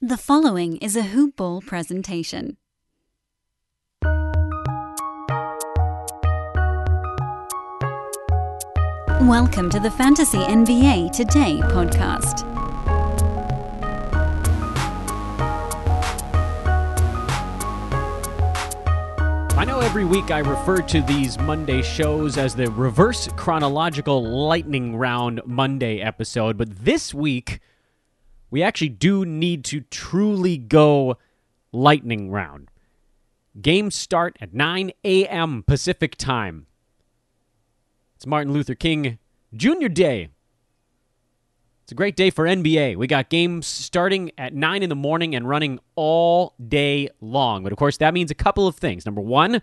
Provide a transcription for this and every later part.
The following is a Hoop Ball presentation. Welcome to the Fantasy NBA Today podcast. I know every week I refer to these Monday shows as the reverse chronological lightning round Monday episode, but this week we actually do need to truly go lightning round. Games start at 9 a.m. Pacific time. It's Martin Luther King Jr. Day. It's a great day for NBA. We got games starting at 9 in the morning and running all day long. But of course, that means a couple of things. Number one,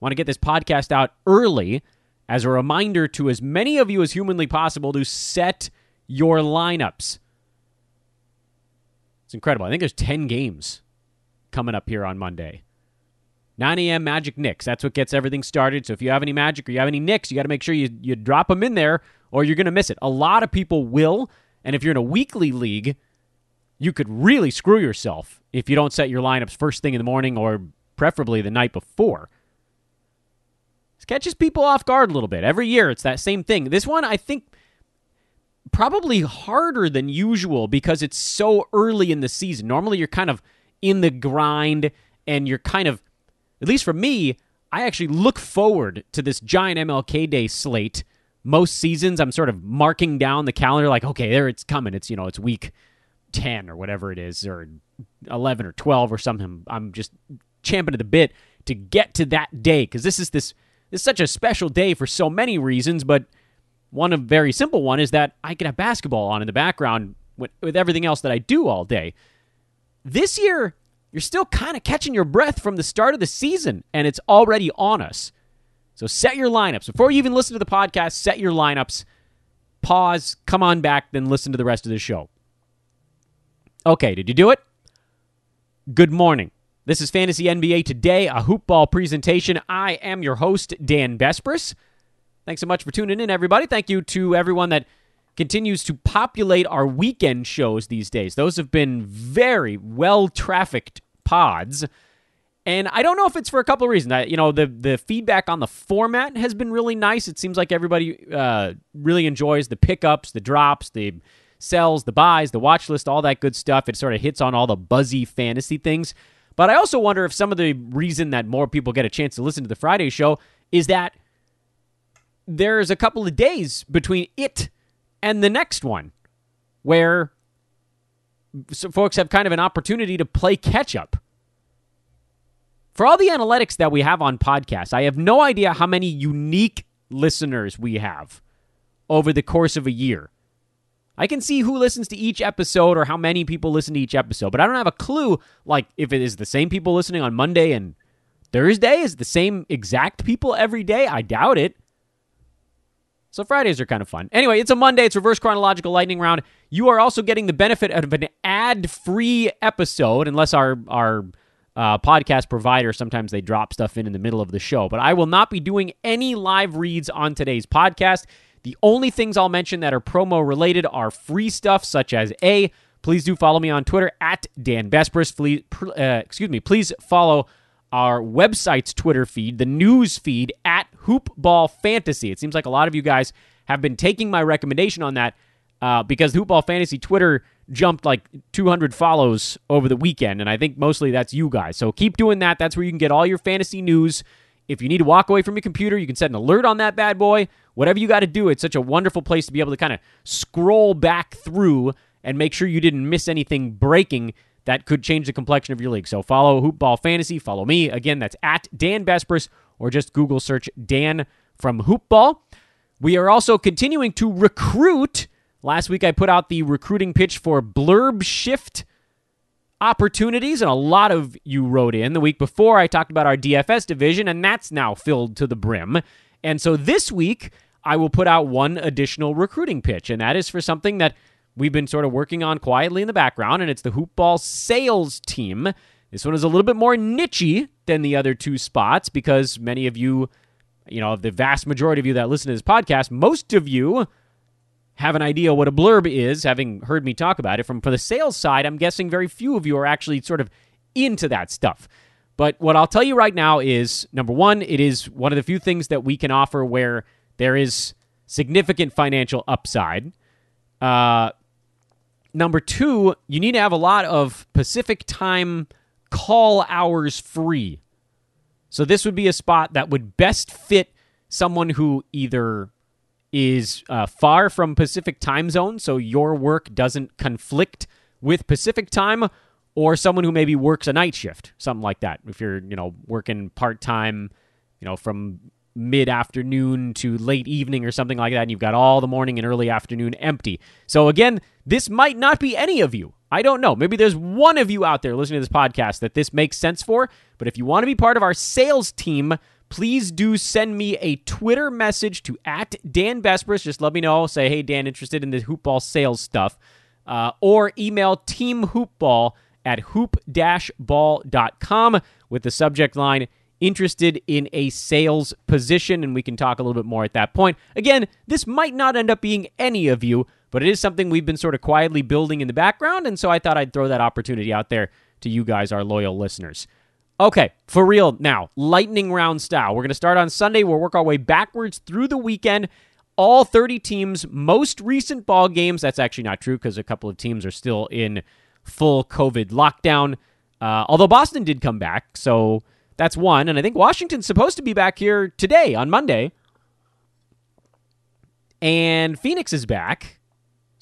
want to get this podcast out early as a reminder to as many of you as humanly possible to set your lineups. It's incredible. I think there's 10 games coming up here on Monday. 9 a.m. Magic Knicks. That's what gets everything started. So if you have any Magic or you have any Knicks, you got to make sure you, you drop them in there or you're going to miss it. A lot of people will. And if you're in a weekly league, you could really screw yourself if you don't set your lineups first thing in the morning or preferably the night before. This catches people off guard a little bit. Every year, it's that same thing. This one, I think, probably harder than usual because it's so early in the season. Normally, you're kind of in the grind and you're kind of, at least for me, I actually look forward to this giant MLK Day slate. Most seasons, I'm sort of marking down the calendar like, okay, there it's coming. It's, you know, it's week 10 or whatever it is, or 11 or 12 or something. I'm just champing at the bit to get to that day because this is this, is such a special day for so many reasons, but one a very simple one is that I can have basketball on in the background with, with everything else that I do all day. This year, you're still kind of catching your breath from the start of the season, and it's already on us. So set your lineups. Before you even listen to the podcast, set your lineups. Pause, come on back, then listen to the rest of the show. Okay, did you do it? Good morning. This is Fantasy NBA Today, a hoopball presentation. I am your host, Dan Besbris. Thanks so much for tuning in, everybody. Thank you to everyone that continues to populate our weekend shows these days. Those have been very well trafficked pods. And I don't know if it's for a couple of reasons. I, you know, the the feedback on the format has been really nice. It seems like everybody uh, really enjoys the pickups, the drops, the sells, the buys, the watch list, all that good stuff. It sort of hits on all the buzzy fantasy things. But I also wonder if some of the reason that more people get a chance to listen to the Friday show is that there's a couple of days between it and the next one where folks have kind of an opportunity to play catch up. For all the analytics that we have on podcasts, I have no idea how many unique listeners we have over the course of a year. I can see who listens to each episode or how many people listen to each episode, but I don't have a clue like if it is the same people listening on Monday and Thursday is the same exact people every day. I doubt it. So Fridays are kind of fun. Anyway, it's a Monday. It's reverse chronological lightning round. You are also getting the benefit of an ad-free episode, unless our our uh, podcast provider sometimes they drop stuff in in the middle of the show. But I will not be doing any live reads on today's podcast. The only things I'll mention that are promo related are free stuff, such as a. Please do follow me on Twitter at Dan Besbris. Please, uh, excuse me. Please follow our website's Twitter feed, the news feed at Hoopball Fantasy. It seems like a lot of you guys have been taking my recommendation on that uh, because Hoopball Fantasy Twitter jumped like 200 follows over the weekend, and I think mostly that's you guys. So keep doing that. That's where you can get all your fantasy news. If you need to walk away from your computer, you can set an alert on that bad boy. Whatever you got to do, it's such a wonderful place to be able to kind of scroll back through and make sure you didn't miss anything breaking that could change the complexion of your league. So follow Hoopball Fantasy. Follow me. Again, that's at Dan Besbris or just Google search Dan from Hoopball. We are also continuing to recruit. Last week I put out the recruiting pitch for Blurb Shift opportunities, and a lot of you wrote in. The week before I talked about our DFS division, and that's now filled to the brim. And so this week I will put out one additional recruiting pitch, and that is for something that we've been sort of working on quietly in the background, and it's the Hoopball sales team. This one is a little bit more nichey than the other two spots because many of you, you know, the vast majority of you that listen to this podcast, most of you have an idea what a blurb is, having heard me talk about it. From for the sales side, I'm guessing very few of you are actually sort of into that stuff. But what I'll tell you right now is number one, it is one of the few things that we can offer where there is significant financial upside. Uh, number two, you need to have a lot of Pacific time call hours free. So this would be a spot that would best fit someone who either is uh, far from Pacific time zone, so your work doesn't conflict with Pacific time, or someone who maybe works a night shift, something like that. If you're, you know, working part time, you know, from mid afternoon to late evening or something like that, and you've got all the morning and early afternoon empty. So again, this might not be any of you. I don't know. Maybe there's one of you out there listening to this podcast that this makes sense for. But if you want to be part of our sales team, please do send me a Twitter message to at Dan Besbris. Just let me know. Say, hey, Dan, interested in the hoopball sales stuff. Uh, or email teamhoopball at hoop-ball.com with the subject line interested in a sales position, and we can talk a little bit more at that point. Again, this might not end up being any of you, but it is something we've been sort of quietly building in the background, and so I thought I'd throw that opportunity out there to you guys, our loyal listeners. Okay, for real now, lightning round style. We're going to start on Sunday. We'll work our way backwards through the weekend. All 30 teams' most recent ball games. That's actually not true because a couple of teams are still in full COVID lockdown. Uh, although Boston did come back, so that's one. And I think Washington's supposed to be back here today on Monday. And Phoenix is back.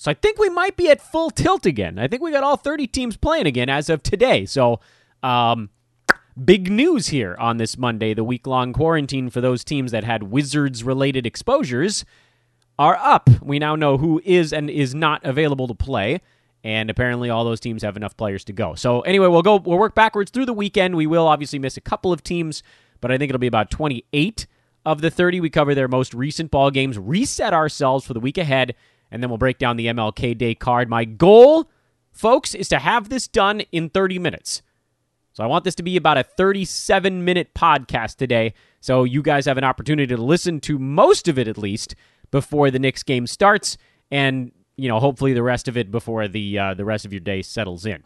So I think we might be at full tilt again. I think we got all 30 teams playing again as of today. So, um, big news here on this Monday. The week long quarantine for those teams that had Wizards related exposures are up. We now know who is and is not available to play and apparently all those teams have enough players to go. So anyway, we'll go we'll work backwards through the weekend. We will obviously miss a couple of teams, but I think it'll be about 28 of the 30 we cover their most recent ball games, reset ourselves for the week ahead, and then we'll break down the MLK Day card. My goal, folks, is to have this done in 30 minutes. So I want this to be about a 37 minute podcast today. So you guys have an opportunity to listen to most of it at least before the Knicks game starts. And you know, hopefully the rest of it before the uh, the rest of your day settles in.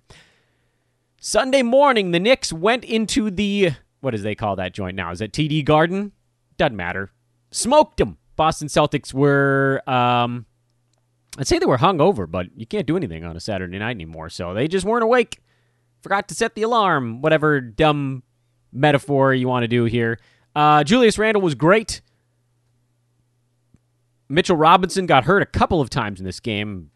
Sunday morning, the Knicks went into the what does they call that joint now? Is it TD Garden? Doesn't matter. Smoked them. Boston Celtics were, um, I'd say they were hung over, but you can't do anything on a Saturday night anymore. So they just weren't awake. Forgot to set the alarm. Whatever dumb metaphor you want to do here. Uh, Julius Randle was great. Mitchell Robinson got hurt a couple of times in this game.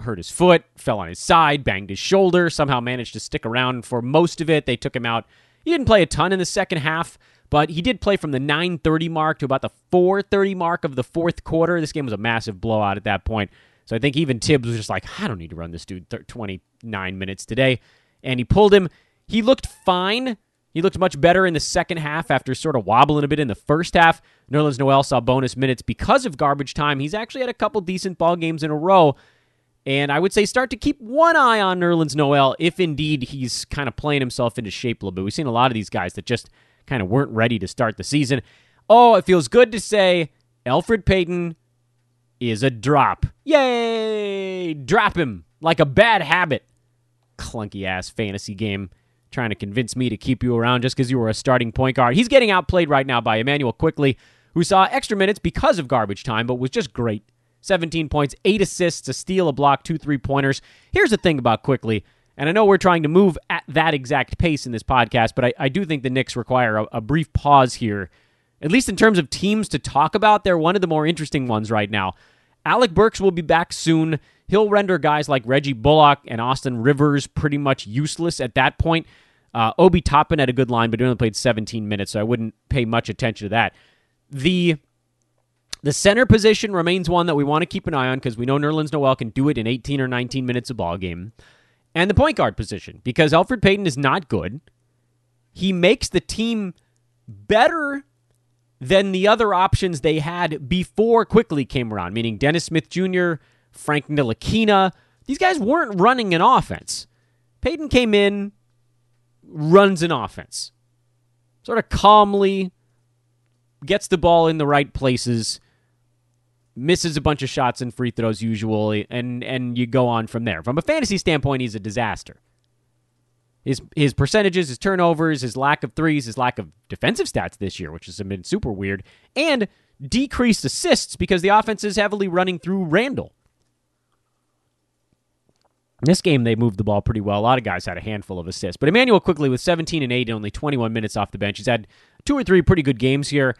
Hurt his foot, fell on his side, banged his shoulder, somehow managed to stick around for most of it. They took him out. He didn't play a ton in the second half, but he did play from the 9:30 mark to about the 4:30 mark of the fourth quarter. This game was a massive blowout at that point. So I think even Thibs was just like, I don't need to run this dude 29 minutes today. And he pulled him. He looked fine he looked much better in the second half after sort of wobbling a bit in the first half. Nerlens Noel saw bonus minutes because of garbage time. He's actually had a couple decent ball games in a row. And I would say start to keep one eye on Nerlens Noel if indeed he's kind of playing himself into shape a little bit. We've seen a lot of these guys that just kind of weren't ready to start the season. Oh, it feels good to say Elfrid Payton is a drop. Yay! Drop him like a bad habit. Clunky ass fantasy game trying to convince me to keep you around just because you were a starting point guard. He's getting outplayed right now by Immanuel Quickley, who saw extra minutes because of garbage time, but was just great. 17 points, 8 assists, a steal, a block, two three pointers. Here's the thing about Quickley, and I know we're trying to move at that exact pace in this podcast, but I, I do think the Knicks require a, a brief pause here, at least in terms of teams to talk about. They're one of the more interesting ones right now. Alec Burks will be back soon. He'll render guys like Reggie Bullock and Austin Rivers pretty much useless at that point. Uh, Obi Toppin had a good line, but he only played 17 minutes, so I wouldn't pay much attention to that. The the center position remains one that we want to keep an eye on because we know Nerlens Noel can do it in 18 or 19 minutes a ball game. And the point guard position, because Elfrid Payton is not good. He makes the team better than the other options they had before Quickley came around, meaning Dennis Smith Jr., Frank Ntilikina. These guys weren't running an offense. Payton came in, runs an offense, sort of calmly gets the ball in the right places, misses a bunch of shots and free throws usually, and and you go on from there. From a fantasy standpoint, he's a disaster. His his percentages, his turnovers, his lack of threes, his lack of defensive stats this year, which has been super weird, and decreased assists because the offense is heavily running through Randle. In this game, they moved the ball pretty well. A lot of guys had a handful of assists. But Immanuel Quickley with 17 and 8 and only 21 minutes off the bench. He's had two or three pretty good games here.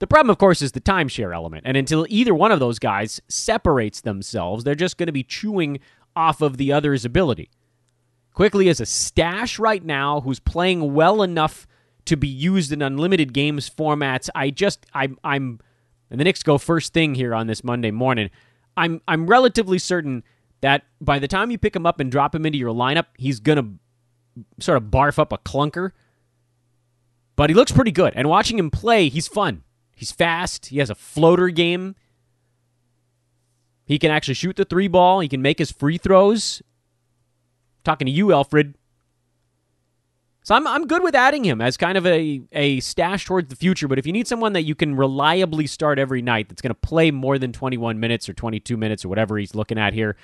The problem, of course, is the timeshare element. And until either one of those guys separates themselves, they're just going to be chewing off of the other's ability. Quickley is a stash right now who's playing well enough to be used in unlimited games formats. I just, I'm, I'm, and the Knicks go first thing here on this Monday morning. I'm, I'm relatively certain that by the time you pick him up and drop him into your lineup, he's going to sort of barf up a clunker. But he looks pretty good. And watching him play, he's fun. He's fast. He has a floater game. He can actually shoot the three ball. He can make his free throws. talking to you, Elfrid. So I'm, I'm good with adding him as kind of a, a stash towards the future. But if you need someone that you can reliably start every night that's going to play more than 21 minutes or 22 minutes or whatever he's looking at here,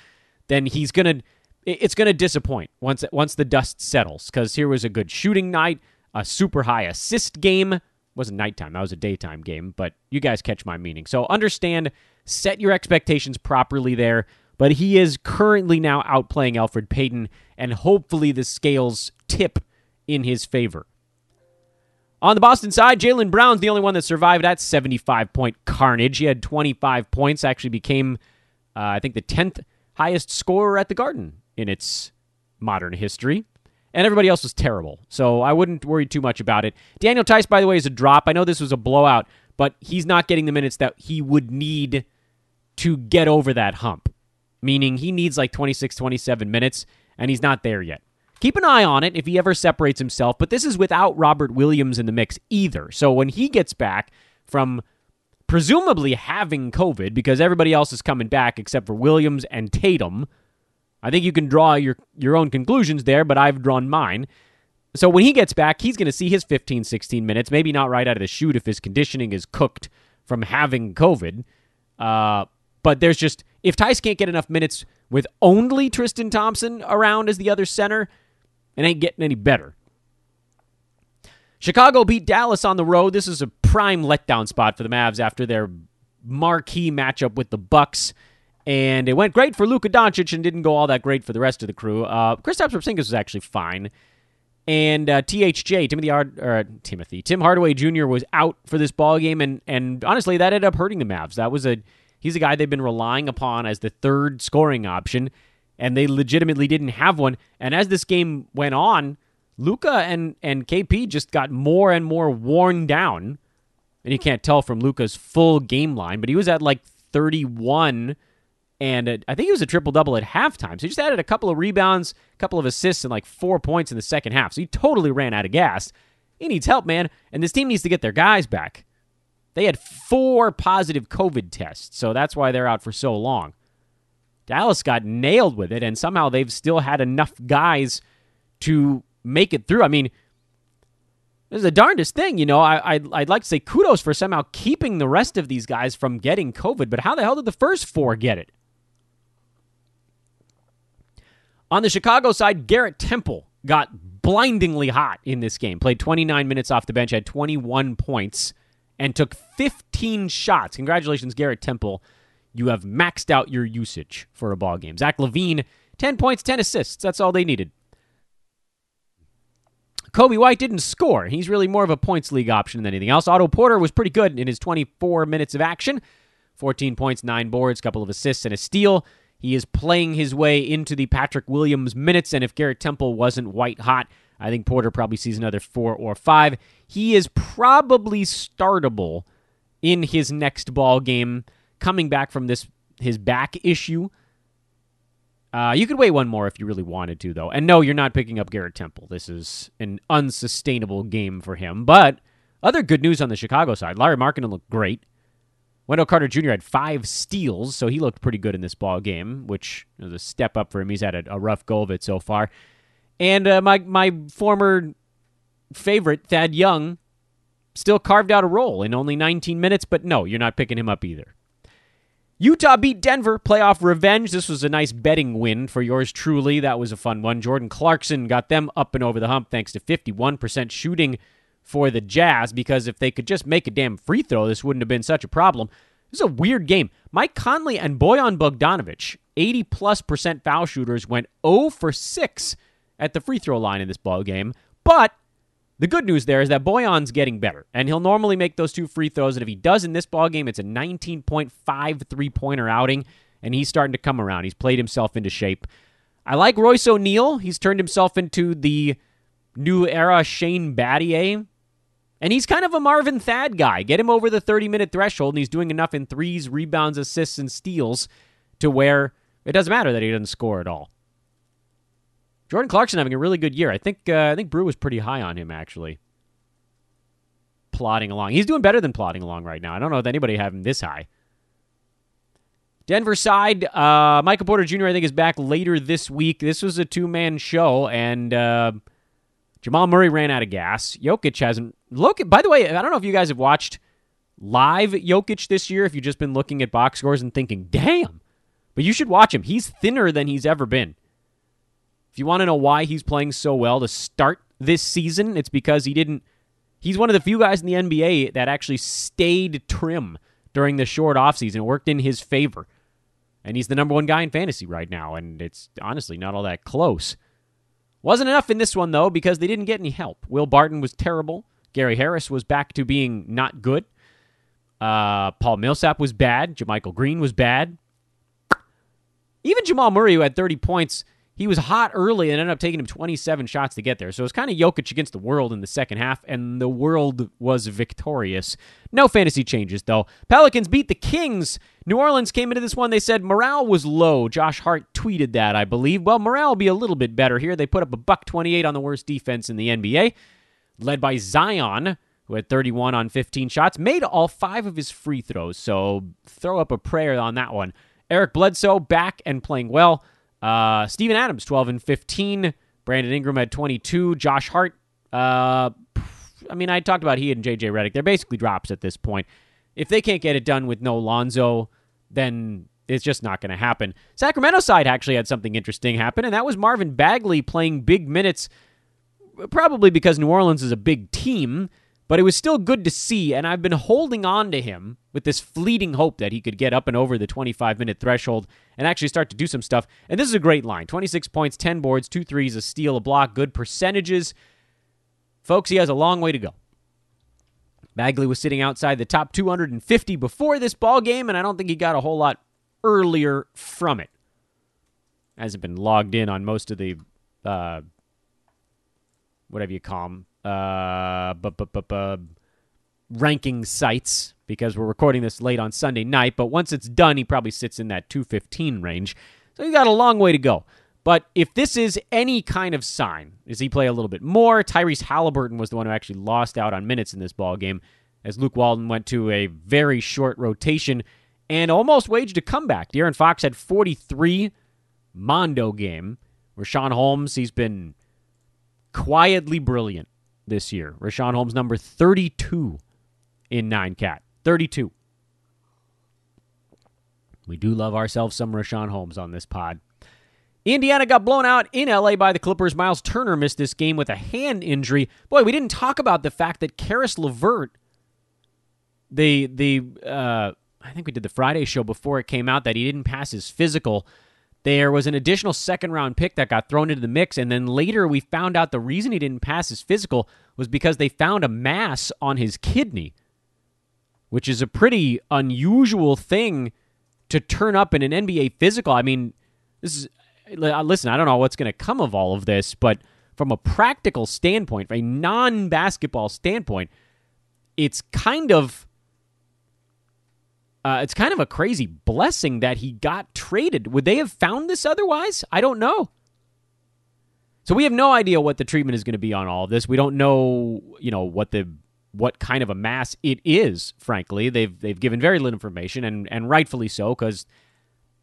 then he's gonna it's gonna disappoint once once the dust settles. Because here was a good shooting night, a super high assist game. Wasn't nighttime, that was a daytime game, but you guys catch my meaning. So understand, set your expectations properly there. But he is currently now outplaying Elfrid Payton, and hopefully the scales tip in his favor. On the Boston side, Jaylen Brown's the only one that survived that 75 point carnage. He had 25 points, actually became, uh, I think, the 10th highest scorer at the Garden in its modern history. And everybody else was terrible. So I wouldn't worry too much about it. Daniel Theis, by the way, is a drop. I know this was a blowout, but he's not getting the minutes that he would need to get over that hump. Meaning he needs like 26, 27 minutes, and he's not there yet. Keep an eye on it if he ever separates himself, but this is without Robert Williams in the mix either. So when he gets back from presumably having COVID because everybody else is coming back except for Williams and Tatum. I think you can draw your, your own conclusions there, but I've drawn mine. So when he gets back, he's going to see his 15, 16 minutes, maybe not right out of the chute if his conditioning is cooked from having COVID. Uh, but there's just, if Theis can't get enough minutes with only Tristan Thompson around as the other center, it ain't getting any better. Chicago beat Dallas on the road. This is a prime letdown spot for the Mavs after their marquee matchup with the Bucks. And it went great for Luka Doncic and didn't go all that great for the rest of the crew. Uh, Kristaps Porzingis was actually fine. And uh, THJ, Timothy, Hard- or, Timothy, Tim Hardaway Jr. was out for this ball game, and and honestly, that ended up hurting the Mavs. That was a he's a guy they've been relying upon as the third scoring option, and they legitimately didn't have one. And as this game went on, Luka and and KP just got more and more worn down and you can't tell from Luka's full game line, but he was at like 31, and a, I think he was a triple double at halftime. So he just added a couple of rebounds, a couple of assists, and like four points in the second half. So he totally ran out of gas. He needs help, man, and this team needs to get their guys back. They had four positive COVID tests, so that's why they're out for so long. Dallas got nailed with it, and somehow they've still had enough guys to make it through. I mean, this is the darndest thing, you know. I, I'd, I'd like to say kudos for somehow keeping the rest of these guys from getting COVID, but how the hell did the first four get it? On the Chicago side, Garrett Temple got blindingly hot in this game. Played 29 minutes off the bench, had 21 points, and took 15 shots. Congratulations, Garrett Temple. You have maxed out your usage for a ball game. Zach LaVine, 10 points, 10 assists. That's all they needed. Coby White didn't score. He's really more of a points league option than anything else. Otto Porter was pretty good in his 24 minutes of action 14 points, 9 boards, couple of assists, and a steal. He is playing his way into the Patrick Williams minutes, and if Garrett Temple wasn't white hot, I think Porter probably sees another four or five. He is probably startable in his next ball game, coming back from this his back issue. Uh, you could wait one more if you really wanted to, though. And no, you're not picking up Garrett Temple. This is an unsustainable game for him. But other good news on the Chicago side: Lauri Markkanen looked great. Wendell Carter Jr. had five steals, so he looked pretty good in this ball game, which was a step up for him. He's had a, a rough go of it so far. And uh, my my former favorite Thad Young still carved out a role in only 19 minutes, but no, you're not picking him up either. Utah beat Denver, playoff revenge. This was a nice betting win for yours truly. That was a fun one. Jordan Clarkson got them up and over the hump thanks to 51% shooting for the Jazz because if they could just make a damn free throw, this wouldn't have been such a problem. This is a weird game. Mike Conley and Bojan Bogdanovic, 80 plus percent foul shooters, went 0 for 6 at the free throw line in this ball game. But the good news there is that Bojan's getting better, and he'll normally make those two free throws. And if he does in this ball game, it's a 19.5 three pointer outing, and he's starting to come around. He's played himself into shape. I like Royce O'Neale. He's turned himself into the new era Shane Battier. And he's kind of a Marvin Thad guy. Get him over the 30 minute threshold, and he's doing enough in threes, rebounds, assists, and steals to where it doesn't matter that he doesn't score at all. Jordan Clarkson having a really good year. I think uh, I think Brew was pretty high on him actually. Plodding along, he's doing better than plodding along right now. I don't know if anybody have him this high. Denver side, uh, Michael Porter Jr. I think is back later this week. This was a two man show, and uh, Jamal Murray ran out of gas. Jokic hasn't. Look, by the way, I don't know if you guys have watched live Jokic this year. If you've just been looking at box scores and thinking, "Damn," but you should watch him. He's thinner than he's ever been. If you want to know why he's playing so well to start this season, it's because he didn't. He's one of the few guys in the NBA that actually stayed trim during the short offseason. It worked in his favor. And he's the number one guy in fantasy right now, and it's honestly not all that close. Wasn't enough in this one, though, because they didn't get any help. Will Barton was terrible. Gary Harris was back to being not good. Uh, Paul Millsap was bad. JaMychal Green was bad. Even Jamal Murray, who had 30 points, he was hot early and ended up taking him 27 shots to get there. So it was kind of Jokic against the world in the second half, and the world was victorious. No fantasy changes, though. Pelicans beat the Kings. New Orleans came into this one. They said morale was low. Josh Hart tweeted that, I believe. Well, morale will be a little bit better here. They put up a buck 28 on the worst defense in the NBA, led by Zion, who had 31 on 15 shots, made all five of his free throws. So throw up a prayer on that one. Eric Bledsoe back and playing well. Uh, Steven Adams, 12 and 15. Brandon Ingram had 22. Josh Hart, uh, I mean, I talked about he and JJ Redick. They're basically drops at this point. If they can't get it done with no Lonzo, then it's just not going to happen. Sacramento side actually had something interesting happen, and that was Marvin Bagley playing big minutes, probably because New Orleans is a big team, but it was still good to see, and I've been holding on to him with this fleeting hope that he could get up and over the 25 minute threshold and actually start to do some stuff. And this is a great line 26 points, 10 boards, 2 threes, a steal, a block, good percentages. Folks, he has a long way to go. Bagley was sitting outside the top 250 before this ball game, and I don't think he got a whole lot earlier from it. Hasn't been logged in on most of the uh, whatever you call them uh, bu- bu- bu- bu- ranking sites because we're recording this late on Sunday night. But once it's done, he probably sits in that 215 range. So he's got a long way to go. But if this is any kind of sign, does he play a little bit more? Tyrese Halliburton was the one who actually lost out on minutes in this ball game as Luke Walton went to a very short rotation and almost waged a comeback. De'Aaron Fox had 43 Mondo game. Richaun Holmes, he's been quietly brilliant this year. Richaun Holmes, number 32 in 9 cat. 32. We do love ourselves some Richaun Holmes on this pod. Indiana got blown out in LA by the Clippers. Miles Turner missed this game with a hand injury. Boy, we didn't talk about the fact that Caris LeVert, the the uh, I think we did the Friday show before it came out that he didn't pass his physical. There was an additional second round pick that got thrown into the mix, and then later we found out the reason he didn't pass his physical was because they found a mass on his kidney, which is a pretty unusual thing to turn up in an NBA physical. I mean, this is uh, listen, I don't know what's going to come of all of this, but from a practical standpoint, from a non basketball standpoint, it's kind of uh, it's kind of a crazy blessing that he got traded. Would they have found this otherwise? I don't know. So we have no idea what the treatment is going to be on all of this. We don't know, you know, what the what kind of a mass it is. Frankly, they've they've given very little information, and and rightfully so, because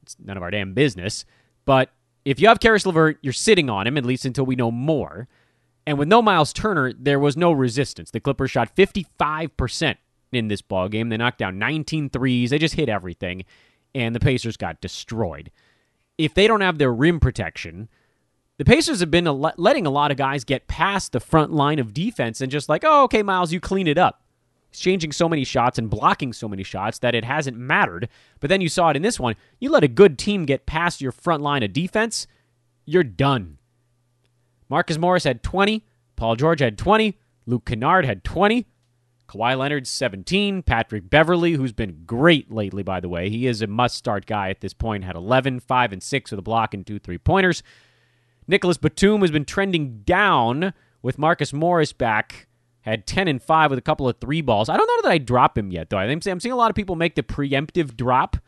it's none of our damn business. But if you have Caris LeVert, you're sitting on him at least until we know more. And with no Miles Turner, there was no resistance. The Clippers shot 55% in this ball game. They knocked down 19 threes. They just hit everything. and the Pacers got destroyed. If they don't have their rim protection, the Pacers have been letting a lot of guys get past the front line of defense and just like, oh, okay, Miles, you clean it up. He's changing so many shots and blocking so many shots that it hasn't mattered. But then you saw it in this one. You let a good team get past your front line of defense, you're done. Marcus Morris had 20. Paul George had 20. Luke Kennard had 20. Kawhi Leonard, 17. Patrick Beverley, who's been great lately, by the way. He is a must start guy at this point, had 11, 5, and 6 with a block and two three pointers. Nicolas Batum has been trending down with Marcus Morris back. Had 10 and 5 with a couple of three balls. I don't know that I drop him yet, though. I'm seeing a lot of people make the preemptive drop.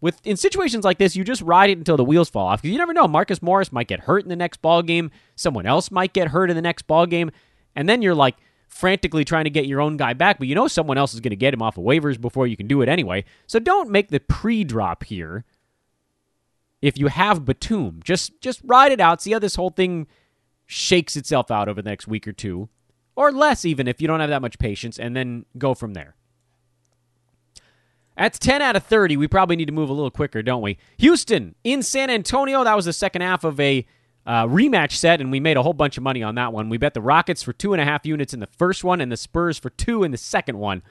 With in situations like this, you just ride it until the wheels fall off because you never know. Marcus Morris might get hurt in the next ball game. Someone else might get hurt in the next ball game, and then you're like frantically trying to get your own guy back, but you know someone else is going to get him off of waivers before you can do it anyway. So don't make the pre-drop here if you have Batum. Just just ride it out, see how this whole thing shakes itself out over the next week or two, or less even if you don't have that much patience, and then go from there. That's 10 out of 30. We probably need to move a little quicker, don't we? Houston in San Antonio. That was the second half of a uh, rematch set, and we made a whole bunch of money on that one. We bet the Rockets for two and a half units in the first one, and the Spurs for two in the second one.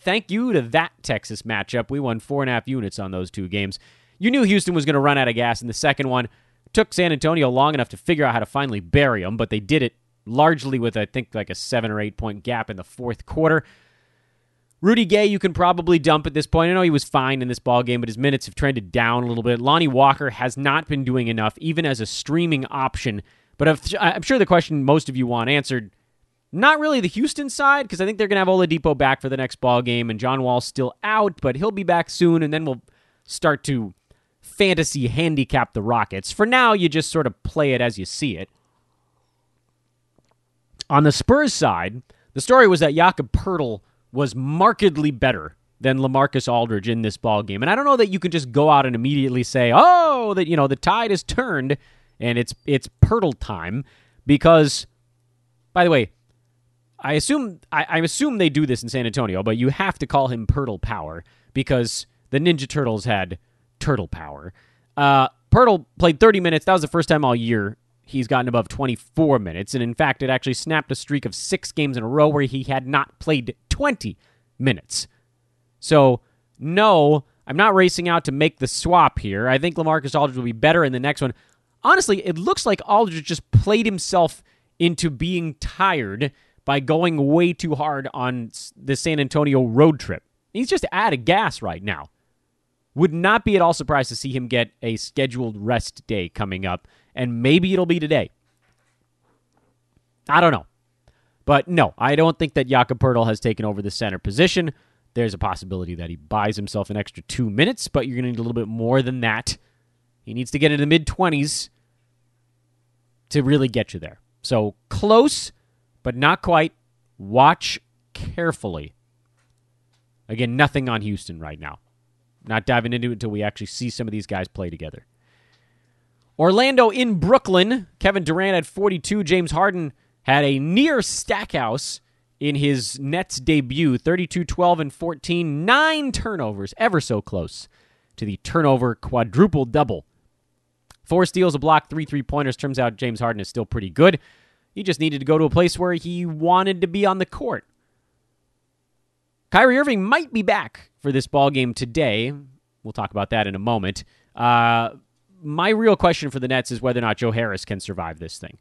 Thank you to that Texas matchup. We won four and a half units on those two games. You knew Houston was going to run out of gas in the second one. Took San Antonio long enough to figure out how to finally bury them, but they did it largely with, I think, like a seven or eight point gap in the fourth quarter. Rudy Gay, you can probably dump at this point. I know he was fine in this ball game, but his minutes have trended down a little bit. Lonnie Walker has not been doing enough, even as a streaming option. But I'm sure the question most of you want answered, not really the Houston side, because I think they're going to have Oladipo back for the next ball game, and John Wall's still out, but he'll be back soon, and then we'll start to fantasy handicap the Rockets. For now, you just sort of play it as you see it. On the Spurs side, the story was that Jakob Poeltl was markedly better than LaMarcus Aldridge in this ball game. And I don't know that you can just go out and immediately say, "Oh, that you know the tide has turned and it's it's Poeltl time," because, by the way, I assume I, I assume they do this in San Antonio, but you have to call him Poeltl Power because the Ninja Turtles had turtle power. Uh, Poeltl played 30 minutes. That was the first time all year he's gotten above 24 minutes. And in fact, it actually snapped a streak of six games in a row where he had not played 20 minutes. So, no, I'm not racing out to make the swap here. I think Lamarcus Aldridge will be better in the next one. Honestly, it looks like Aldridge just played himself into being tired by going way too hard on the San Antonio road trip. He's just out of gas right now. Would not be at all surprised to see him get a scheduled rest day coming up, and maybe it'll be today. I don't know. But no, I don't think that Jakob Poeltl has taken over the center position. There's a possibility that he buys himself an extra two minutes, but you're going to need a little bit more than that. He needs to get into the mid 20s to really get you there. So close, but not quite. Watch carefully. Again, nothing on Houston right now. Not diving into it until we actually see some of these guys play together. Orlando in Brooklyn. Kevin Durant had 42. James Harden had a near stackhouse in his Nets debut 32, 12, and 14. Nine turnovers, ever so close to the turnover quadruple double. Four steals, a block, three three pointers. Turns out James Harden is still pretty good. He just needed to go to a place where he wanted to be on the court. Kyrie Irving might be back for this ball game today. We'll talk about that in a moment. Uh, my real question for the Nets is whether or not Joe Harris can survive this thing.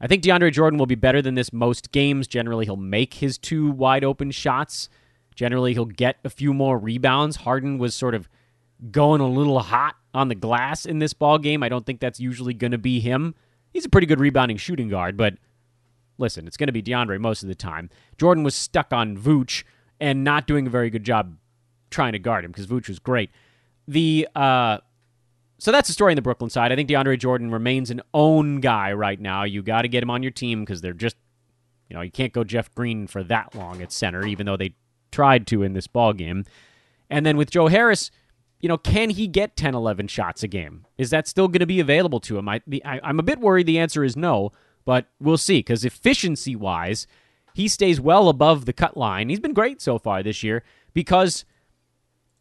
I think DeAndre Jordan will be better than this most games. Generally, he'll make his two wide open shots. Generally, he'll get a few more rebounds. Harden was sort of going a little hot on the glass in this ball game. I don't think that's usually going to be him. He's a pretty good rebounding shooting guard, but listen, it's going to be DeAndre most of the time. Jordan was stuck on Vooch, and not doing a very good job trying to guard him because Vooch was great. The uh, so that's the story on the Brooklyn side. I think DeAndre Jordan remains an own guy right now. You got to get him on your team because they're just, you know, you can't go Jeff Green for that long at center, even though they tried to in this ball game. And then with Joe Harris, you know, can he get 10, 11 shots a game? Is that still going to be available to him? I, I, I'm a bit worried the answer is no, but we'll see because efficiency wise, he stays well above the cut line. He's been great so far this year because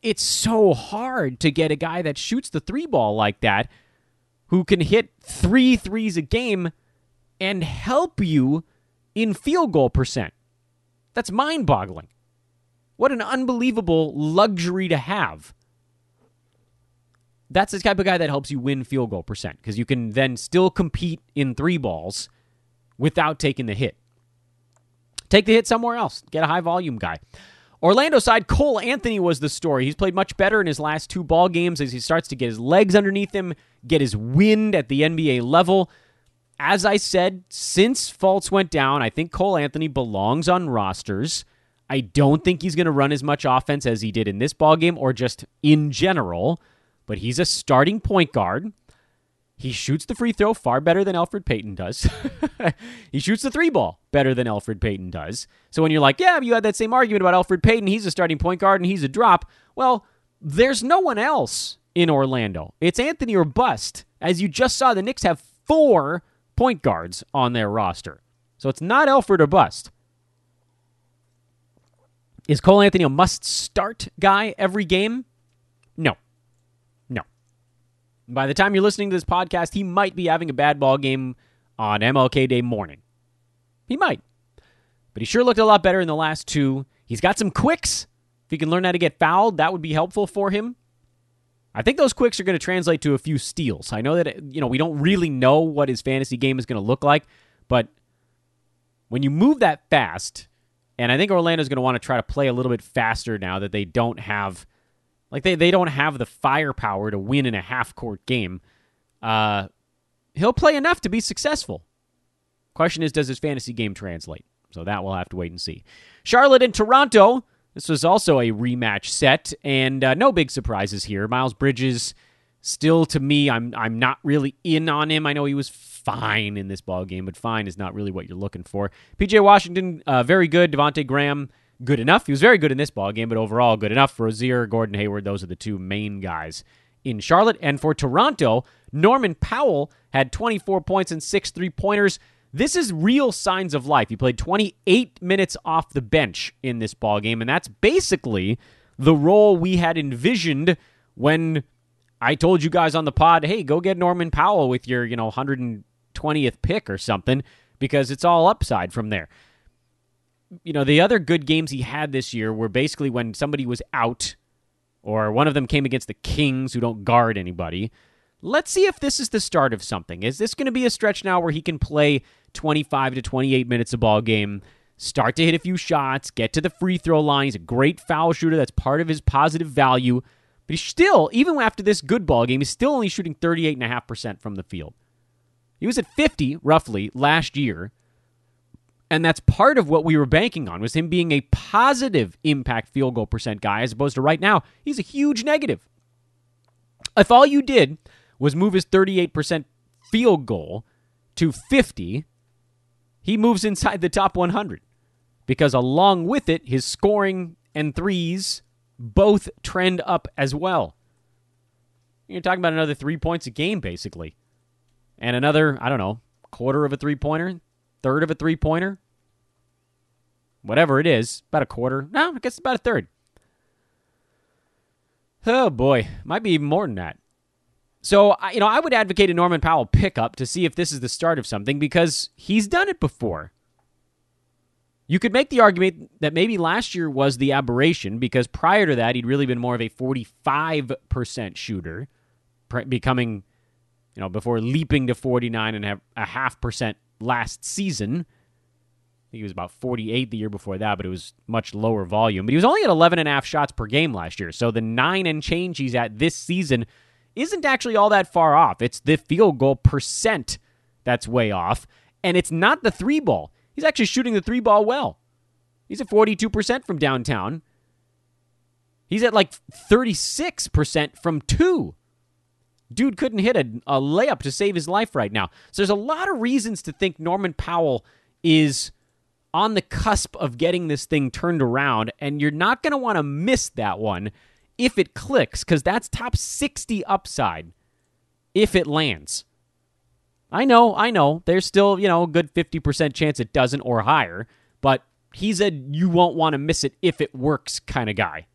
it's so hard to get a guy that shoots the three ball like that who can hit three threes a game and help you in field goal percent. That's mind boggling. What an unbelievable luxury to have. That's the type of guy that helps you win field goal percent because you can then still compete in three balls without taking the hit. Take the hit somewhere else. Get a high volume guy. Orlando side, Cole Anthony was the story. He's played much better in his last two ball games as he starts to get his legs underneath him, get his wind at the NBA level. As I said, since Fultz went down, I think Cole Anthony belongs on rosters. I don't think he's going to run as much offense as he did in this ball game or just in general, but he's a starting point guard. He shoots the free throw far better than Elfrid Payton does. he shoots the three ball better than Elfrid Payton does. So when you're like, yeah, you had that same argument about Elfrid Payton, he's a starting point guard and he's a drop. Well, there's no one else in Orlando. It's Anthony or bust. As you just saw, the Knicks have four point guards on their roster. So it's not Elfrid or bust. Is Cole Anthony a must start guy every game? No. By the time you're listening to this podcast, he might be having a bad ball game on MLK Day morning. He might. But he sure looked a lot better in the last two. He's got some quicks. If he can learn how to get fouled, that would be helpful for him. I think those quicks are going to translate to a few steals. I know that you know we don't really know what his fantasy game is going to look like, but when you move that fast, and I think Orlando's going to want to try to play a little bit faster now that they don't have like they, they don't have the firepower to win in a half court game. Uh, he'll play enough to be successful. Question is, does his fantasy game translate? So that we'll have to wait and see. Charlotte and Toronto. This was also a rematch set, and uh, no big surprises here. Miles Bridges, still to me, I'm I'm not really in on him. I know he was fine in this ball game, but fine is not really what you're looking for. PJ Washington, uh, very good. Devonte Graham, good enough. He was very good in this ball game, but overall good enough. Rozier, Gordon Hayward, those are the two main guys in Charlotte. And for Toronto, Norman Powell had 24 points and six three pointers. This is real signs of life. He played 28 minutes off the bench in this ball game, and that's basically the role we had envisioned when I told you guys on the pod, "Hey, go get Norman Powell with your, you know, 120th pick or something because it's all upside from there." You know, the other good games he had this year were basically when somebody was out or one of them came against the Kings who don't guard anybody. Let's see if this is the start of something. Is this going to be a stretch now where he can play 25 to 28 minutes a ball game, start to hit a few shots, get to the free throw line? He's a great foul shooter. That's part of his positive value. But he's still, even after this good ball game, he's still only shooting 38.5% from the field. He was at 50 roughly last year. And that's part of what we were banking on was him being a positive impact field goal percent guy as opposed to right now, he's a huge negative. If all you did was move his 38% field goal to 50, he moves inside the top 100 because along with it, his scoring and threes both trend up as well. You're talking about another three points a game, basically. And another, I don't know, quarter of a three pointer, third of a three pointer, whatever it is, about a quarter. No, I guess it's about a third. Oh boy, might be even more than that. So, you know, I would advocate a Norman Powell pickup to see if this is the start of something because he's done it before. You could make the argument that maybe last year was the aberration because prior to that, he'd really been more of a 45% shooter, becoming, you know, before leaping to 49 and have a half percent last season. I think he was about 48 the year before that, but it was much lower volume. But he was only at 11 and a half shots per game last year. So the nine and change he's at this season isn't actually all that far off. It's the field goal percent that's way off. And it's not the three ball. He's actually shooting the three ball well. He's at 42% from downtown. He's at like 36% from two. Dude couldn't hit a, a, layup to save his life right now. So there's a lot of reasons to think Norman Powell is on the cusp of getting this thing turned around, and you're not going to want to miss that one if it clicks, because that's top 60 upside if it lands. I know, I know. There's still, you know, a good 50% chance it doesn't or higher, but he's a you won't want to miss it if it works kind of guy.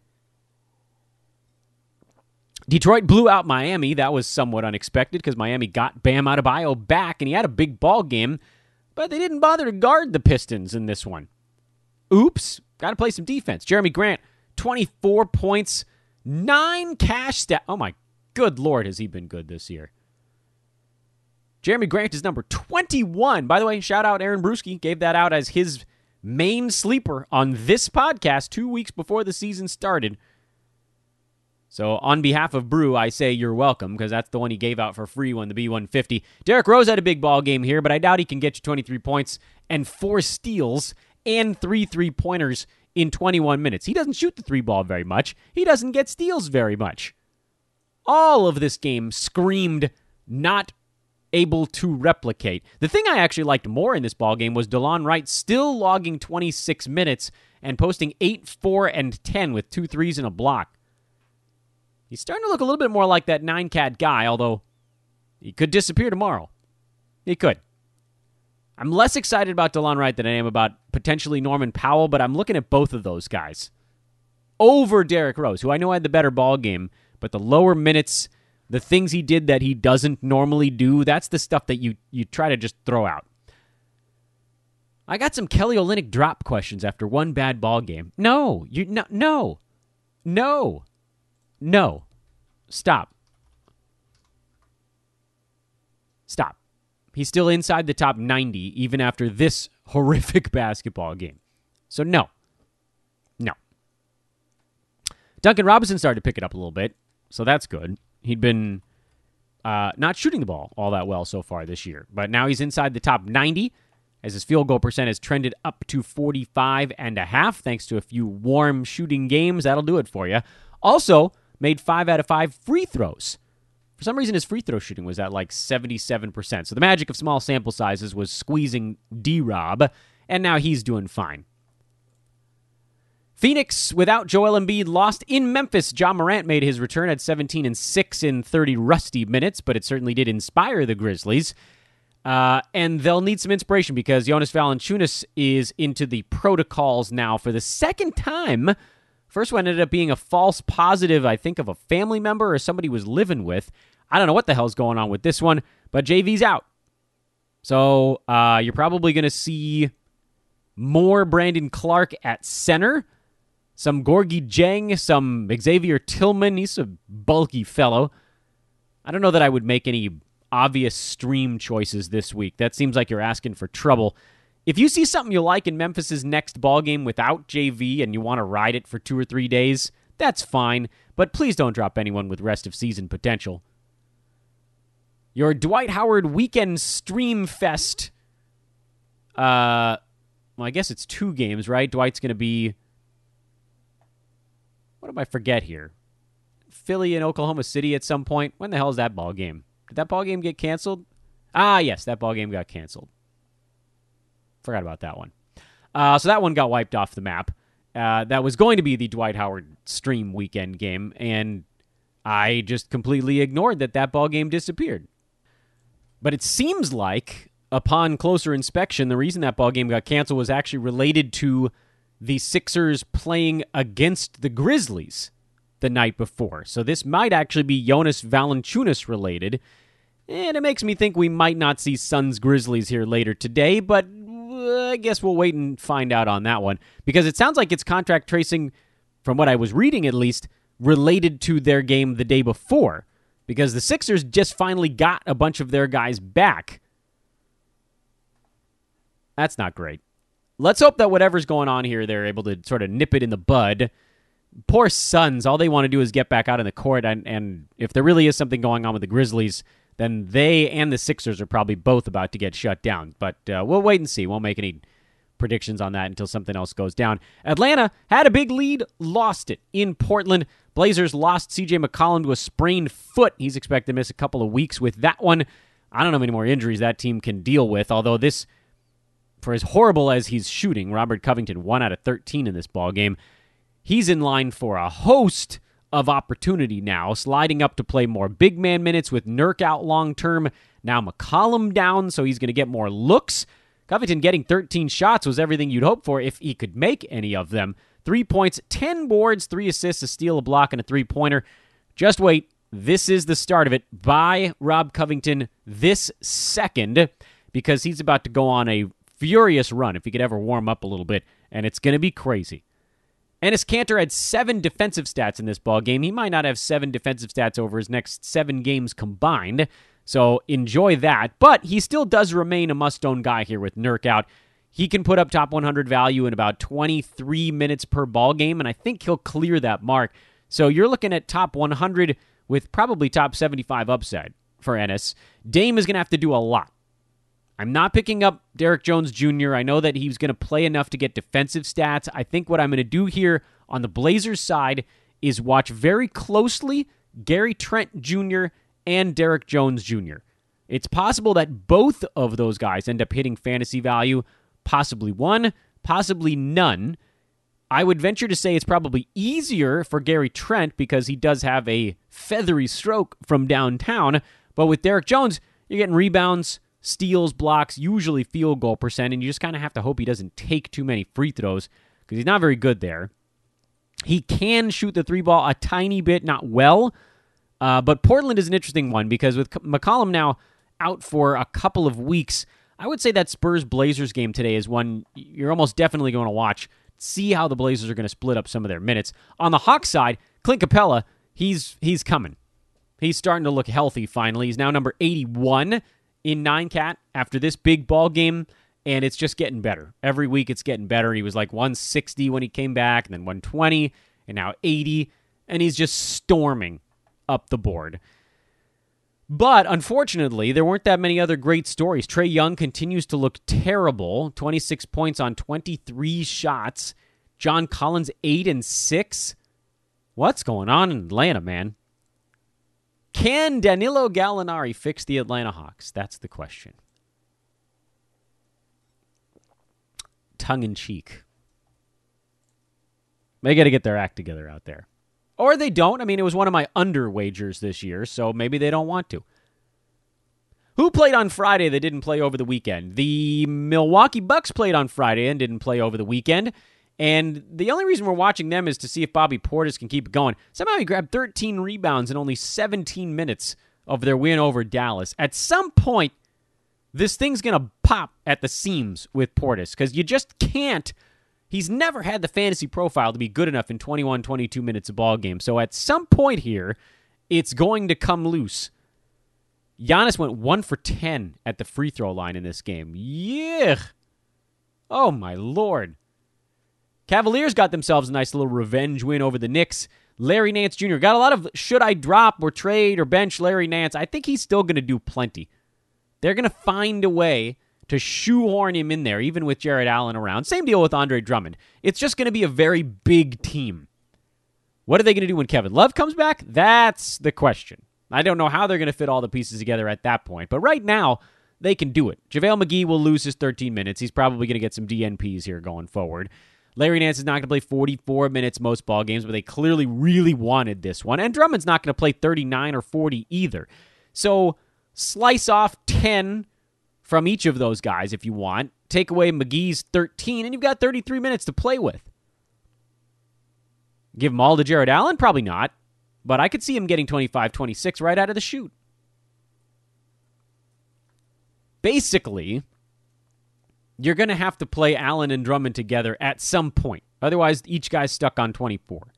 Detroit blew out Miami. That was somewhat unexpected because Miami got Bam Adebayo back and he had a big ball game, but they didn't bother to guard the Pistons in this one. Oops, got to play some defense. Jerami Grant, 24 points, nine cash stat. Oh my good lord, has he been good this year? Jerami Grant is number 21. By the way, shout out Aaron Bruski. Gave that out as his main sleeper on this podcast two weeks before the season started. So, on behalf of Brew, I say you're welcome because that's the one he gave out for free when the B150. Derrick Rose had a big ball game here, but I doubt he can get you 23 points and four steals and three three pointers in 21 minutes. He doesn't shoot the three ball very much, he doesn't get steals very much. All of this game screamed not able to replicate. The thing I actually liked more in this ball game was Delon Wright still logging 26 minutes and posting 8, 4, and 10 with two threes and a block. He's starting to look a little bit more like that nine cat guy, although he could disappear tomorrow. He could. I'm less excited about Delon Wright than I am about potentially Norman Powell, but I'm looking at both of those guys over Derrick Rose, who I know had the better ball game, but the lower minutes, the things he did that he doesn't normally do, that's the stuff that you you try to just throw out. I got some Kelly Olynyk drop questions after one bad ball game. No, you no no no. No. Stop. Stop. He's still inside the top 90 even after this horrific basketball game. So, no. No. Duncan Robinson started to pick it up a little bit, so that's good. He'd been uh, not shooting the ball all that well so far this year, but now he's inside the top 90 as his field goal percent has trended up to 45 and a half thanks to a few warm shooting games. That'll do it for you. Also, made five out of five free throws. For some reason, his free throw shooting was at like 77%. So the magic of small sample sizes was squeezing D Rob, and now he's doing fine. Phoenix, without Joel Embiid, lost in Memphis. Ja Morant made his return at 17 and 6 in 30 rusty minutes, but it certainly did inspire the Grizzlies. Uh, and they'll need some inspiration because Jonas Valanciunas is into the protocols now for the second time First one ended up being a false positive, I think, of a family member or somebody was living with. I don't know what the hell's going on with this one, but JV's out. So uh, you're probably going to see more Brandon Clarke at center, some Gorgui Dieng, some Xavier Tillman. He's a bulky fellow. I don't know that I would make any obvious stream choices this week. That seems like you're asking for trouble. If you see something you like in Memphis's next ball game without JV and you want to ride it for two or three days, that's fine, but please don't drop anyone with rest of season potential. Your Dwight Howard weekend stream fest. Uh, well, I guess it's two games, right? Dwight's going to be. What did I forget here? Philly and Oklahoma City at some point. When the hell is that ball game? Did that ball game get canceled? Ah, yes, that ball game got canceled. Forgot about that one. Uh, so that one got wiped off the map. Uh, that was going to be the Dwight Howard stream weekend game, and I just completely ignored that that ball game disappeared. But it seems like, upon closer inspection, the reason that ball game got canceled was actually related to the Sixers playing against the Grizzlies the night before. So this might actually be Jonas Valanciunas related, and it makes me think we might not see Suns Grizzlies here later today, but I guess we'll wait and find out on that one because it sounds like it's contract tracing, from what I was reading at least, related to their game the day before because the Sixers just finally got a bunch of their guys back. That's not great. Let's hope that whatever's going on here, they're able to sort of nip it in the bud. Poor Suns, all they want to do is get back out on the court, and, and if there really is something going on with the Grizzlies, then they and the Sixers are probably both about to get shut down. But uh, we'll wait and see. Won't make any predictions on that until something else goes down. Atlanta had a big lead, lost it in Portland. Blazers lost CJ McCollum to a sprained foot. He's expected to miss a couple of weeks with that one. I don't know many more injuries that team can deal with, although this, for as horrible as he's shooting, Robert Covington, 1 out of 13 in this ball game, he's in line for a host of opportunity now, sliding up to play more big man minutes with Nurk out long term. Now McCollum down, so he's going to get more looks. Covington getting 13 shots was everything you'd hope for if he could make any of them. Three points, 10 boards, three assists, a steal, a block, and a three pointer. Just wait. this is the start of it by Rob Covington this second because he's about to go on a furious run if he could ever warm up a little bit, and it's going to be crazy. Enes Kanter had seven defensive stats in this ball game. He might not have seven defensive stats over his next seven games combined, so enjoy that. But he still does remain a must-own guy here with Nurk out. He can put up top 100 value in about 23 minutes per ball game, and I think he'll clear that mark. So you're looking at top 100 with probably top 75 upside for Enes. Dame is going to have to do a lot. I'm not picking up Derrick Jones Jr. I know that he's going to play enough to get defensive stats. I think what I'm going to do here on the Blazers side is watch very closely Gary Trent Jr. and Derrick Jones Jr. It's possible that both of those guys end up hitting fantasy value, possibly one, possibly none. I would venture to say it's probably easier for Gary Trent because he does have a feathery stroke from downtown. But with Derrick Jones, you're getting rebounds, steals, blocks, usually field goal percent, and you just kind of have to hope he doesn't take too many free throws because he's not very good there. He can shoot the three ball a tiny bit, not well. Uh, but Portland is an interesting one because with McCollum now out for a couple of weeks, I would say that Spurs Blazers game today is one you're almost definitely going to watch see how the Blazers are going to split up some of their minutes. On the Hawks side, Clint Capela, he's he's coming. He's starting to look healthy finally. He's now number 81 in 9 cat after this big ball game and it's just getting better. Every week it's getting better. He was like 160 when he came back and then 120 and now 80 and he's just storming up the board. But unfortunately, there weren't that many other great stories. Trae Young continues to look terrible 26 points on 23 shots. John Collins, 8 and 6. What's going on in Atlanta, man? Can Danilo Gallinari fix the Atlanta Hawks? That's the question. Tongue in cheek. They got to get their act together out there. Or they don't. I mean, it was one of my under wagers this year, so maybe they don't want to. Who played on Friday that didn't play over the weekend? The Milwaukee Bucks played on Friday and didn't play over the weekend. And the only reason we're watching them is to see if Bobby Portis can keep it going. Somehow he grabbed 13 rebounds in only 17 minutes of their win over Dallas. At some point, this thing's going to pop at the seams with Portis because you just can't He's never had the fantasy profile to be good enough in 21, 22 minutes of ball game. So at some point here, it's going to come loose. Giannis went one for 10 at the free throw line in this game. Yeah. Oh, my Lord. Cavaliers got themselves a nice little revenge win over the Knicks. Larry Nance Jr. got a lot of should I drop or trade or bench Larry Nance. I think he's still going to do plenty. They're going to find a way to shoehorn him in there, even with Jarrett Allen around. Same deal with Andre Drummond. It's just going to be a very big team. What are they going to do when Kevin Love comes back? That's the question. I don't know how they're going to fit all the pieces together at that point, but right now, they can do it. JaVale McGee will lose his 13 minutes. He's probably going to get some DNPs here going forward. Larry Nance is not going to play 44 minutes most ball games, but they clearly really wanted this one. And Drummond's not going to play 39 or 40 either. So slice off 10 from each of those guys if you want. Take away McGee's 13, and you've got 33 minutes to play with. Give them all to Jarrett Allen? Probably not. But I could see him getting 25 26 right out of the chute. Basically, you're going to have to play Allen and Drummond together at some point. Otherwise, each guy's stuck on 24.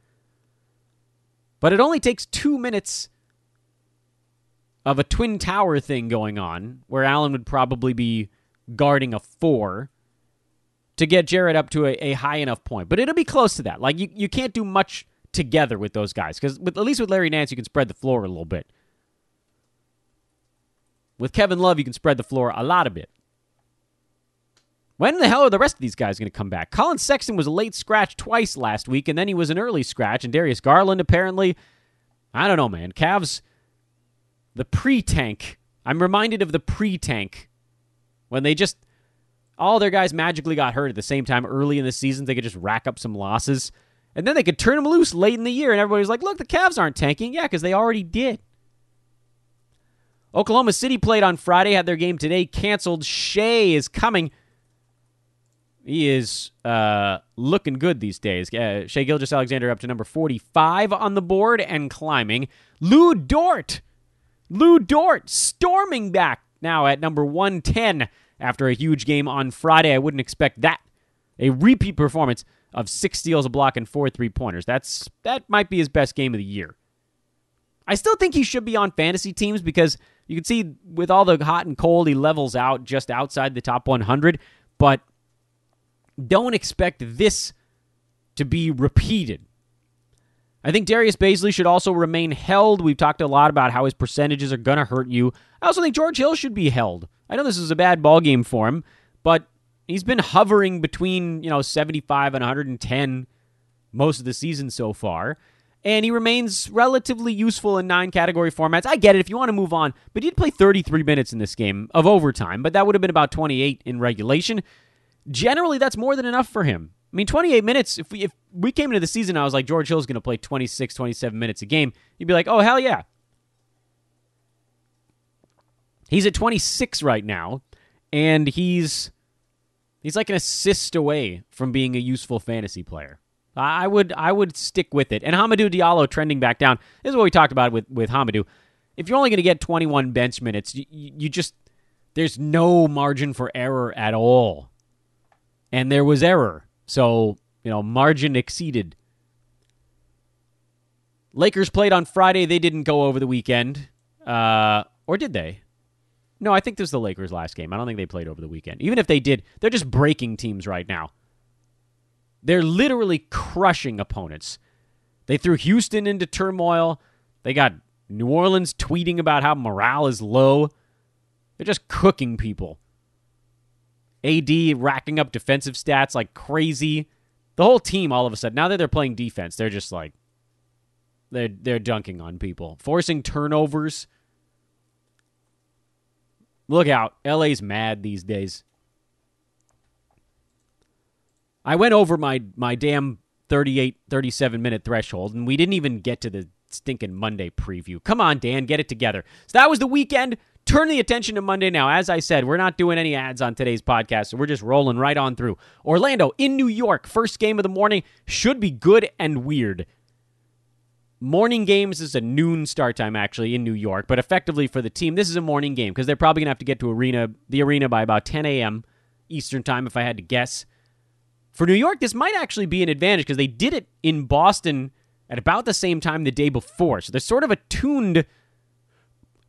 But it only takes two minutes of a twin tower thing going on where Allen would probably be guarding a four to get Jarrett up to a, a high enough point. But it'll be close to that. Like you, you can't do much together with those guys because at least with Larry Nance you can spread the floor a little bit. With Kevin Love you can spread the floor a lot of bit. When the hell are the rest of these guys going to come back? Collin Sexton was a late scratch twice last week, and then he was an early scratch. And Darius Garland apparently, I don't know, man. Cavs the pre tank. I'm reminded of the pre tank when they just all their guys magically got hurt at the same time early in the season. They could just rack up some losses, and then they could turn them loose late in the year, and everybody's like, "Look, the Cavs aren't tanking." Yeah, because they already did. Oklahoma City played on Friday, had their game today canceled. Shai is coming. He is uh, looking good these days. Uh, Shai Gilgeous-Alexander up to number 45 on the board and climbing. Lu Dort. Lu Dort storming back now at number 110 after a huge game on Friday. I wouldn't expect that. A repeat performance of six steals, a block, and four three pointers. That's that might be his best game of the year. I still think he should be on fantasy teams because you can see with all the hot and cold, he levels out just outside the top 100. But don't expect this to be repeated. I think Darius Bazley should also remain held. We've talked a lot about how his percentages are going to hurt you. I also think George Hill should be held. I know this is a bad ball game for him, but he's been hovering between, you know, 75 and 110 most of the season so far. And he remains relatively useful in nine category formats. I get it if you want to move on, but he did play 33 minutes in this game of overtime, but that would have been about 28 in regulation. Generally, that's more than enough for him. I mean, 28 minutes, if we, if we came into the season, I was like, George Hill's going to play 26, 27 minutes a game, you'd be like, oh, hell yeah. He's at 26 right now, and he's he's like an assist away from being a useful fantasy player. I would I would stick with it. And Hamidou Diallo trending back down. This is what we talked about with with Hamidou. If you're only going to get 21 bench minutes, you, you just there's no margin for error at all. And there was error. So, you know, margin exceeded. Lakers played on Friday. They didn't go over the weekend. Uh, or did they? No, I think this was the Lakers' last game. I don't think they played over the weekend. Even if they did, they're just breaking teams right now. They're literally crushing opponents. They threw Houston into turmoil. They got New Orleans tweeting about how morale is low. They're just cooking people. AD racking up defensive stats like crazy. The whole team, all of a sudden, now that they're playing defense, they're just like they're they're dunking on people, forcing turnovers. Look out, LA's mad these days. I went over my my damn 38 37 minute threshold and we didn't even get to the stinking Monday preview. Come on, Dan, get it together. So that was the weekend. Turn the attention to Monday now. As I said, we're not doing any ads on today's podcast, so we're just rolling right on through. Orlando in New York, first game of the morning, should be good and weird. Morning games is a noon start time actually in New York, but effectively for the team, this is a morning game because they're probably gonna have to get to arena the arena by about 10 a.m. Eastern time, if I had to guess. For New York, this might actually be an advantage because they did it in Boston at about the same time the day before, so they're sort of attuned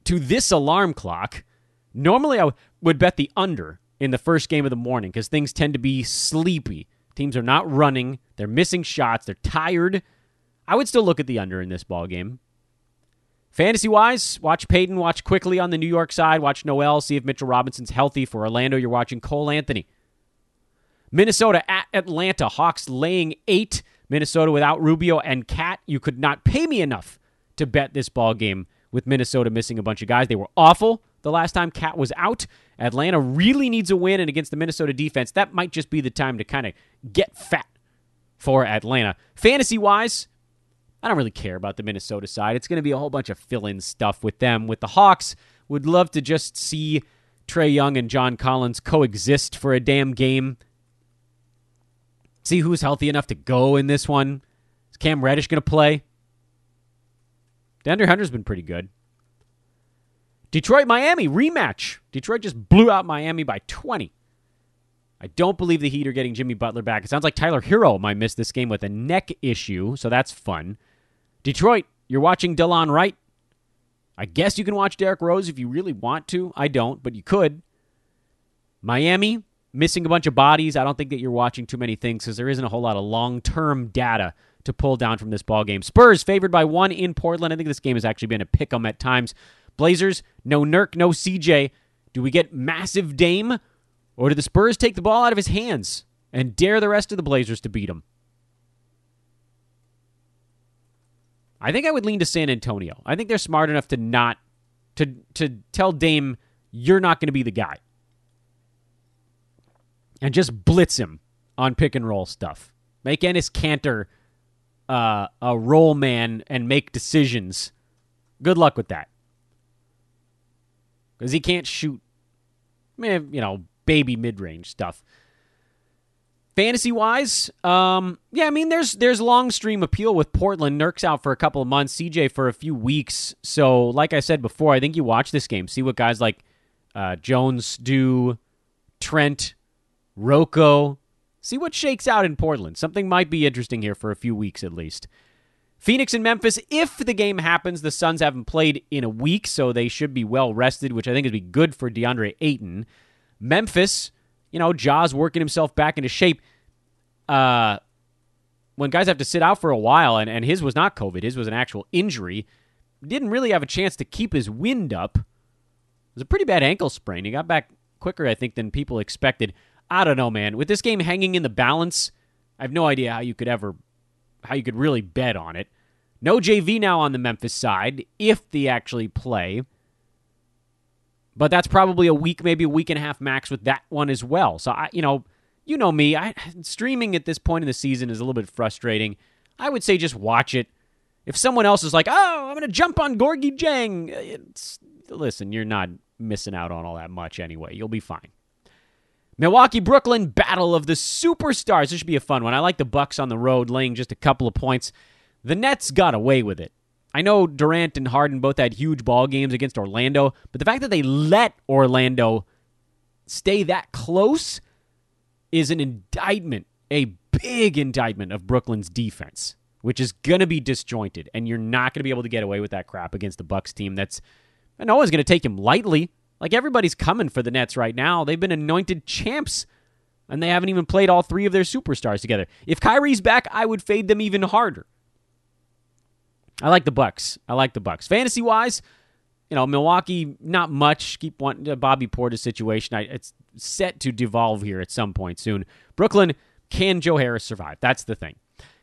to this alarm clock, normally I would bet the under in the first game of the morning because things tend to be sleepy. Teams are not running, they're missing shots, they're tired. I would still look at the under in this ball game. Fantasy wise, watch Payton, watch Quickley on the New York side, watch Noel, see if Mitchell Robinson's healthy. For Orlando, you're watching Cole Anthony. Minnesota at Atlanta, Hawks laying eight. Minnesota without Rubio and KAT. You could not pay me enough to bet this ball game with Minnesota missing a bunch of guys. They were awful the last time KAT was out. Atlanta really needs a win, and against the Minnesota defense, that might just be the time to kind of get fat for Atlanta. Fantasy wise, I don't really care about the Minnesota side. It's going to be a whole bunch of fill in stuff with them. With the Hawks, would love to just see Trae Young and John Collins coexist for a damn game. See who's healthy enough to go in this one. Is Cam Reddish going to play? DeAndre Hunter's been pretty good. Detroit Miami rematch. Detroit just blew out Miami by 20. I don't believe the Heat are getting Jimmy Butler back. It sounds like Tyler Herro might miss this game with a neck issue, so that's fun. Detroit, you're watching Delon Wright. I guess you can watch Derrick Rose if you really want to. I don't, but you could. Miami, missing a bunch of bodies. I don't think that you're watching too many things because there isn't a whole lot of long term data to pull down from this ball game. Spurs favored by one in Portland. I think this game has actually been a pick 'em at times. Blazers, no Nurk, no CJ. Do we get massive Dame, or do the Spurs take the ball out of his hands and dare the rest of the Blazers to beat him? I think I would lean to San Antonio. I think they're smart enough to not to to tell Dame you're not going to be the guy. And just blitz him on pick and roll stuff. Make Enes Kanter uh, a role man and make decisions. Good luck with that. Because he can't shoot, man, you know, baby mid range stuff. Fantasy wise, um, yeah, I mean, there's there's long stream appeal with Portland. Nurk's out for a couple of months, CJ for a few weeks. So, like I said before, I think you watch this game, see what guys like uh, Jones do, Trent, Rocco, see what shakes out in Portland. Something might be interesting here for a few weeks at least. Phoenix and Memphis, if the game happens, the Suns haven't played in a week, so they should be well rested, which I think would be good for DeAndre Ayton. Memphis, you know, Ja's working himself back into shape. Uh, when guys have to sit out for a while, and, and his was not COVID, his was an actual injury, didn't really have a chance to keep his wind up. It was a pretty bad ankle sprain. He got back quicker, I think, than people expected. I don't know, man. With this game hanging in the balance, I have no idea how you could ever, how you could really bet on it. No JV now on the Memphis side, if they actually play. But that's probably a week, maybe a week and a half max with that one as well. So I, you know, you know me. I streaming at this point in the season is a little bit frustrating. I would say just watch it. If someone else is like, "Oh, I'm going to jump on Gorgui Dieng," listen, you're not missing out on all that much anyway. You'll be fine. Milwaukee Brooklyn battle of the superstars. This should be a fun one. I like the Bucks on the road laying just a couple of points. The Nets got away with it. I know Durant and Harden both had huge ball games against Orlando, but the fact that they let Orlando stay that close is an indictment, a big indictment of Brooklyn's defense, which is going to be disjointed, and you're not going to be able to get away with that crap against the Bucks team. That's no one's going to take him lightly. Like everybody's coming for the Nets right now. They've been anointed champs, and they haven't even played all three of their superstars together. If Kyrie's back, I would fade them even harder. I like the Bucks. I like the Bucks. Fantasy wise, you know, Milwaukee, not much. Keep wanting uh, Bobby Portis situation. I, it's set to devolve here at some point soon. Brooklyn, can Joe Harris survive? That's the thing.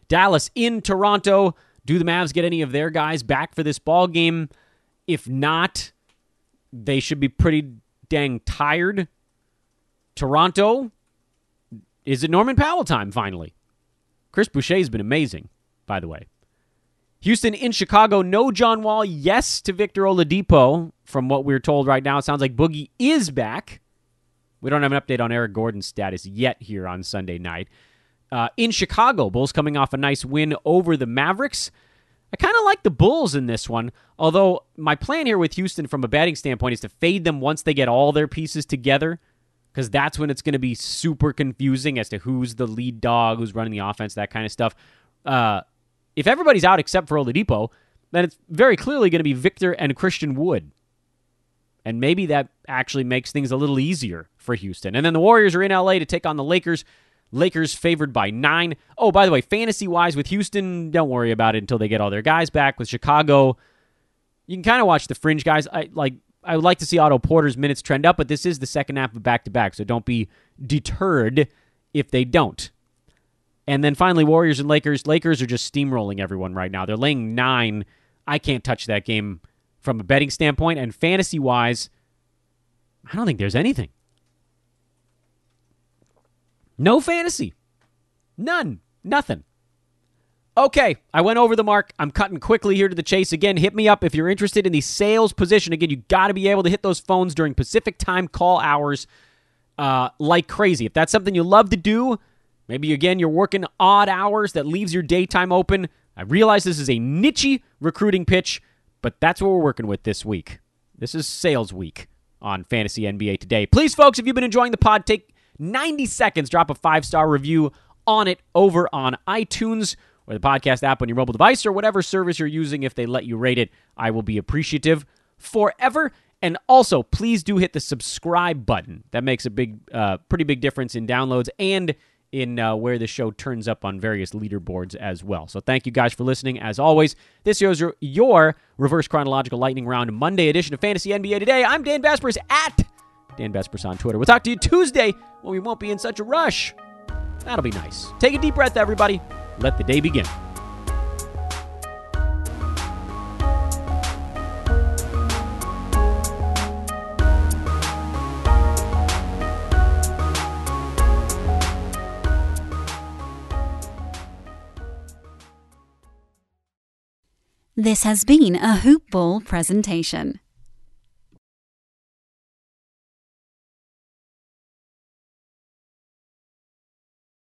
Dallas in Toronto. Do the Mavs get any of their guys back for this ball game? If not, they should be pretty dang tired. Toronto, is it Norman Powell time finally? Chris Boucher's been amazing, by the way. Houston in Chicago, no John Wall, yes to Victor Oladipo. From what we're told right now, it sounds like Boogie is back. We don't have an update on Eric Gordon's status yet here on Sunday night. Uh, in Chicago, Bulls coming off a nice win over the Mavericks. I kind of like the Bulls in this one, although my plan here with Houston from a batting standpoint is to fade them once they get all their pieces together, because that's when it's going to be super confusing as to who's the lead dog, who's running the offense, that kind of stuff. Uh, if everybody's out except for Oladipo, then it's very clearly going to be Victor and Christian Wood. And maybe that actually makes things a little easier for Houston. And then the Warriors are in LA to take on the Lakers. Lakers favored by nine. Oh, by the way, fantasy wise with Houston, don't worry about it until they get all their guys back. With Chicago, you can kind of watch the fringe guys. I like. I would like to see Otto Porter's minutes trend up, but this is the second half of back to back, so don't be deterred if they don't. And then finally, Warriors and Lakers. Lakers are just steamrolling everyone right now. They're laying nine. I can't touch that game from a betting standpoint. And fantasy wise, I don't think there's anything. No fantasy. None. Nothing. Okay, I went over the mark. I'm cutting quickly here to the chase. Again, hit me up if you're interested in the sales position. Again, you got to be able to hit those phones during Pacific time call hours uh, like crazy. If that's something you love to do, Maybe again you're working odd hours that leaves your daytime open. I realize this is a niche recruiting pitch, but that's what we're working with this week. This is sales week on Fantasy NBA today. Please, folks, if you've been enjoying the pod, take 90 seconds, drop a five star review on it over on iTunes or the podcast app on your mobile device or whatever service you're using. If they let you rate it, I will be appreciative forever. And also, please do hit the subscribe button. That makes a big, uh, pretty big difference in downloads and in uh, where the show turns up on various leaderboards as well. So thank you guys for listening. As always, this is your, reverse chronological lightning round Monday edition of Fantasy NBA Today. I'm Dan Besbris at Dan Besbris on Twitter. We'll talk to you Tuesday when we won't be in such a rush. That'll be nice. Take a deep breath, everybody. Let the day begin. This has been a Hoop Ball presentation.